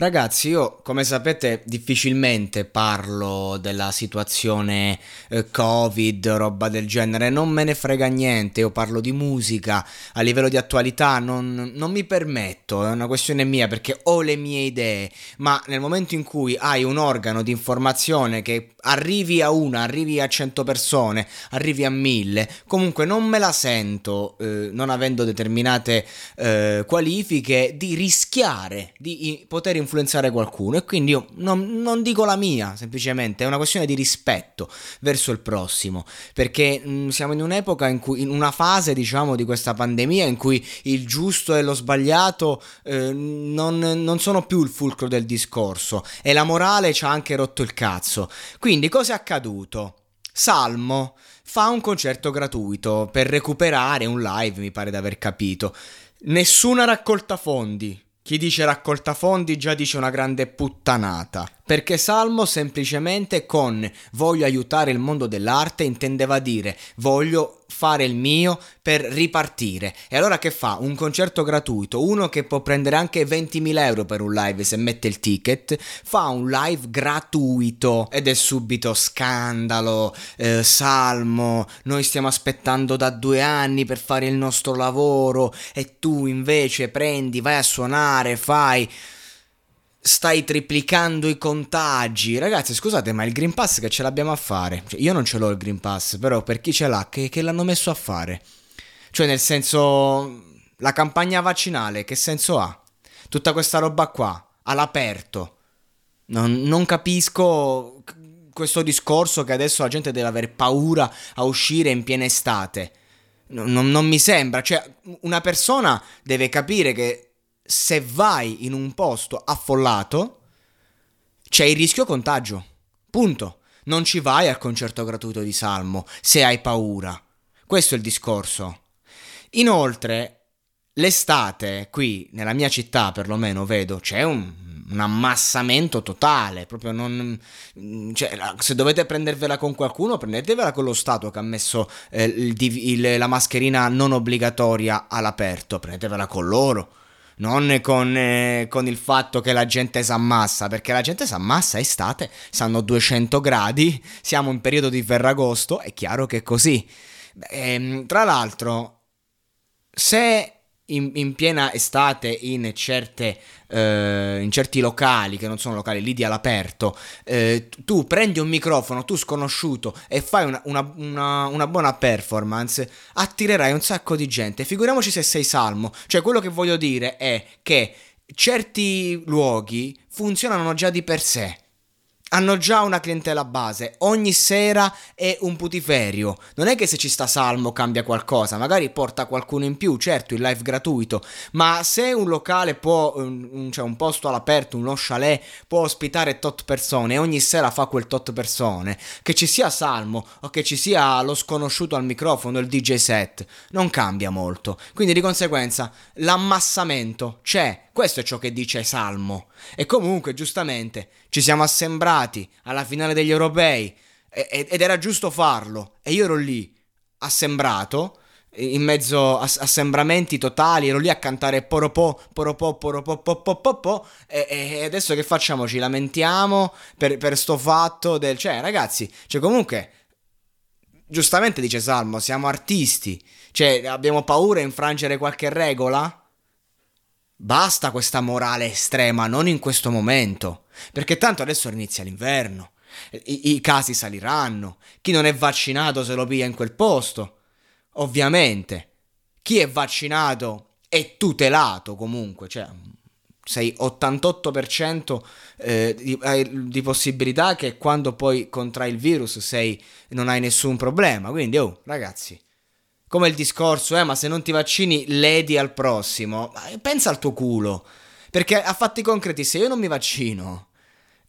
Ragazzi, io come sapete difficilmente parlo della situazione eh, Covid, roba del genere, non me ne frega niente, io parlo di musica, a livello di attualità non, non mi permetto, è una questione mia perché ho le mie idee, ma nel momento in cui hai un organo di informazione che arrivi a una, arrivi a 100 persone, arrivi a mille, comunque non me la sento, eh, non avendo determinate eh, qualifiche, di rischiare di poter influenzare qualcuno. E quindi io non, non, dico la mia, semplicemente è una questione di rispetto verso il prossimo, perché mh, siamo in un'epoca in cui, in una fase diciamo di questa pandemia in cui il giusto e lo sbagliato eh, non, non sono più il fulcro del discorso. E la morale ci ha anche rotto il cazzo. Quindi cosa è accaduto? Salmo fa un concerto gratuito per recuperare un live, mi pare di aver capito. Nessuna raccolta fondi. Chi dice raccolta fondi già dice una grande puttanata. Perché Salmo semplicemente con voglio aiutare il mondo dell'arte intendeva dire voglio fare il mio per ripartire. E allora che fa? Un concerto gratuito, uno che può prendere anche 20.000 euro per un live se mette il ticket, fa un live gratuito ed è subito scandalo, eh, Salmo, noi stiamo aspettando da due anni per fare il nostro lavoro e tu invece prendi, vai a suonare, fai stai triplicando i contagi. Ragazzi, scusate, ma il Green Pass che ce l'abbiamo a fare? Cioè, io non ce l'ho il Green Pass, però per chi ce l'ha, che, che l'hanno messo a fare? Cioè, nel senso, la campagna vaccinale, che senso ha? Tutta questa roba qua, all'aperto. Non, non capisco questo discorso che adesso la gente deve avere paura a uscire in piena estate. Non, non, non mi sembra, cioè, una persona deve capire che se vai in un posto affollato, c'è il rischio contagio. Punto. Non ci vai al concerto gratuito di Salmo se hai paura. Questo è il discorso. Inoltre, l'estate qui nella mia città, perlomeno, vedo c'è un, un ammassamento totale. Proprio non. Cioè, se dovete prendervela con qualcuno, prendetevela con lo Stato che ha messo eh, il, il, la mascherina non obbligatoria all'aperto. Prendetevela con loro non con, eh, con, il fatto che la gente si ammassa, perché la gente si ammassa estate, stanno 200 gradi, siamo in periodo di Ferragosto, è chiaro che è così. Ehm, tra l'altro, se in, in piena estate in, certe, eh, in, certi locali, che non sono locali, lì di all'aperto, eh, tu prendi un microfono, tu sconosciuto, e fai una, una, una, una, buona performance, attirerai un sacco di gente. Figuriamoci se sei salmo. Cioè, quello che voglio dire è che certi luoghi funzionano già di per sé. Hanno già una clientela base, ogni sera è un putiferio. Non è che se ci sta Salmo cambia qualcosa, magari porta qualcuno in più, certo il live gratuito, ma se un locale può, cioè un posto all'aperto, uno chalet, può ospitare tot persone e ogni sera fa quel tot persone, che ci sia Salmo o che ci sia lo sconosciuto al microfono, il DJ set, non cambia molto. Quindi di conseguenza l'ammassamento c'è, questo è ciò che dice Salmo. E comunque, giustamente, ci siamo assembrati alla finale degli europei ed era giusto farlo. E io ero lì, assembrato, in mezzo a assembramenti totali, ero lì a cantare poropò, poropò, poropò, poropò, poropò, e, e adesso che facciamo? Ci lamentiamo per, per sto fatto del... Cioè, ragazzi, cioè comunque, giustamente dice Salmo, siamo artisti, cioè abbiamo paura di infrangere qualche regola? Basta questa morale estrema, non in questo momento, perché tanto adesso inizia l'inverno, I, i, casi saliranno, chi non è vaccinato se lo piglia in quel posto. Ovviamente, chi è vaccinato è tutelato comunque, cioè sei 88% eh, di, di, possibilità che quando poi contrai il virus sei, non hai nessun problema, quindi oh ragazzi come il discorso, eh, ma se non ti vaccini ledi al prossimo. Pensa al tuo culo. Perché a fatti concreti, se io non mi vaccino,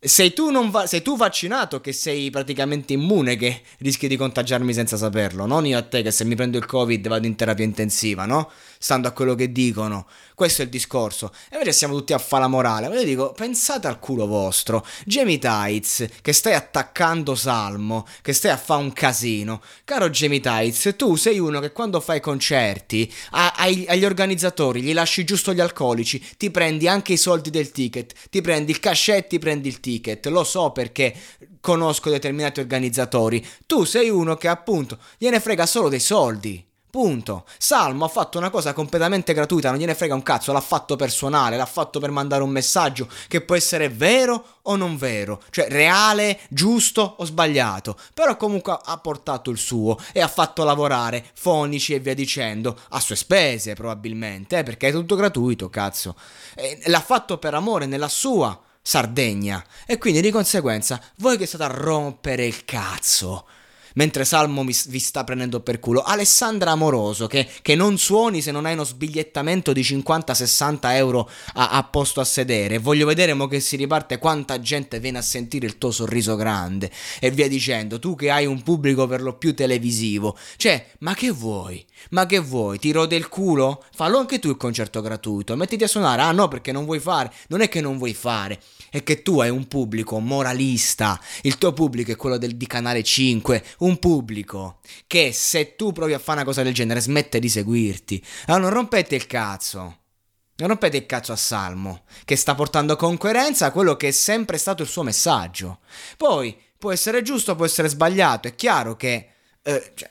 sei tu, va- sei tu, vaccinato che sei praticamente immune che rischi di contagiarmi senza saperlo, non io a te che se mi prendo il covid vado in terapia intensiva, no? Stando a quello che dicono. Questo è il discorso. E invece siamo tutti a fare la morale. Ma io dico, pensate al culo vostro. Jamie Tights, che stai attaccando Salmo, che stai a fare un casino. Caro Jamie Tights, tu sei uno che quando fai concerti, a- ai- agli organizzatori gli lasci giusto gli alcolici, ti prendi anche i soldi del ticket, ti prendi il cachet, ti prendi il ticket ticket, lo so perché conosco determinati organizzatori. Tu sei uno che appunto gliene frega solo dei soldi. Punto. Salmo ha fatto una cosa completamente gratuita, non gliene frega un cazzo, l'ha fatto per suonare, l'ha fatto per mandare un messaggio che può essere vero o non vero, cioè reale, giusto o sbagliato, però comunque ha portato il suo e ha fatto lavorare fonici e via dicendo, a sue spese probabilmente, eh, perché è tutto gratuito, cazzo. E l'ha fatto per amore nella sua Sardegna. E quindi di conseguenza, voi che state a rompere il cazzo mentre Salmo vi sta prendendo per culo. Alessandra Amoroso, che, che, non suoni se non hai uno sbigliettamento di 50-60 euro a, a, posto a sedere. Voglio vedere mo che si riparte quanta gente viene a sentire il tuo sorriso grande e via dicendo. Tu che hai un pubblico per lo più televisivo. Cioè, ma che vuoi? Ma che vuoi? Ti rode il culo? Fallo anche tu il concerto gratuito. Mettiti a suonare. Ah no, perché non vuoi fare. Non è che non vuoi fare è che tu hai un pubblico moralista, il tuo pubblico è quello del, di Canale 5, un pubblico che se tu provi a fare una cosa del genere smette di seguirti. Allora non rompete il cazzo. Non rompete il cazzo a Salmo, che sta portando con coerenza quello che è sempre stato il suo messaggio. Poi può essere giusto, può essere sbagliato, è chiaro che eh, cioè,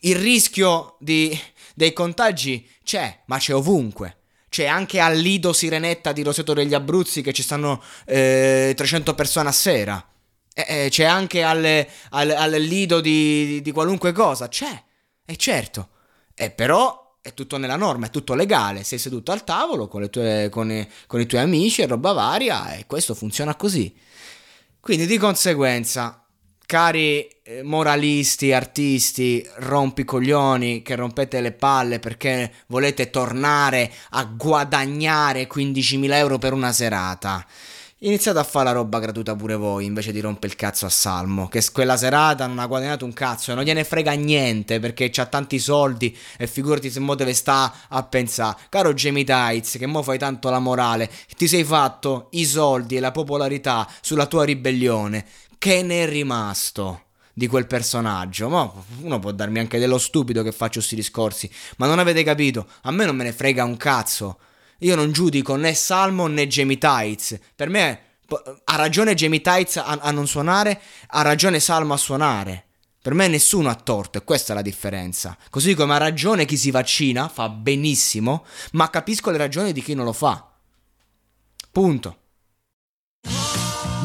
il rischio di, dei contagi c'è, ma c'è ovunque c'è anche al Lido Sirenetta di Roseto degli Abruzzi che ci stanno eh, 300 persone a sera. Eh, eh, c'è anche al, al, al Lido di, di, qualunque cosa. C'è, è certo. E però è tutto nella norma, è tutto legale. Sei seduto al tavolo con, tue, con, con i tuoi amici e roba varia e questo funziona così. Quindi di conseguenza Cari eh, moralisti, artisti, rompicoglioni che rompete le palle perché volete tornare a guadagnare 15.000 euro per una serata. Iniziate a fare la roba gratuita pure voi invece di rompere il cazzo a Salmo, che quella serata non ha guadagnato un cazzo e non gliene frega niente perché ha tanti soldi e figurati se mo deve sta a pensare. Caro Jamie Tights, che mo fai tanto la morale, ti sei fatto i soldi e la popolarità sulla tua ribellione che ne è rimasto di quel personaggio? Ma uno può darmi anche dello stupido che faccio questi discorsi, ma non avete capito? A me non me ne frega un cazzo. Io non giudico né Salmo né Jamie Tights. Per me ha ragione Jamie Tights a, a non suonare, ha ragione Salmo a suonare. Per me nessuno ha torto e questa è la differenza. Così come ha ragione chi si vaccina, fa benissimo, ma capisco le ragioni di chi non lo fa. Punto.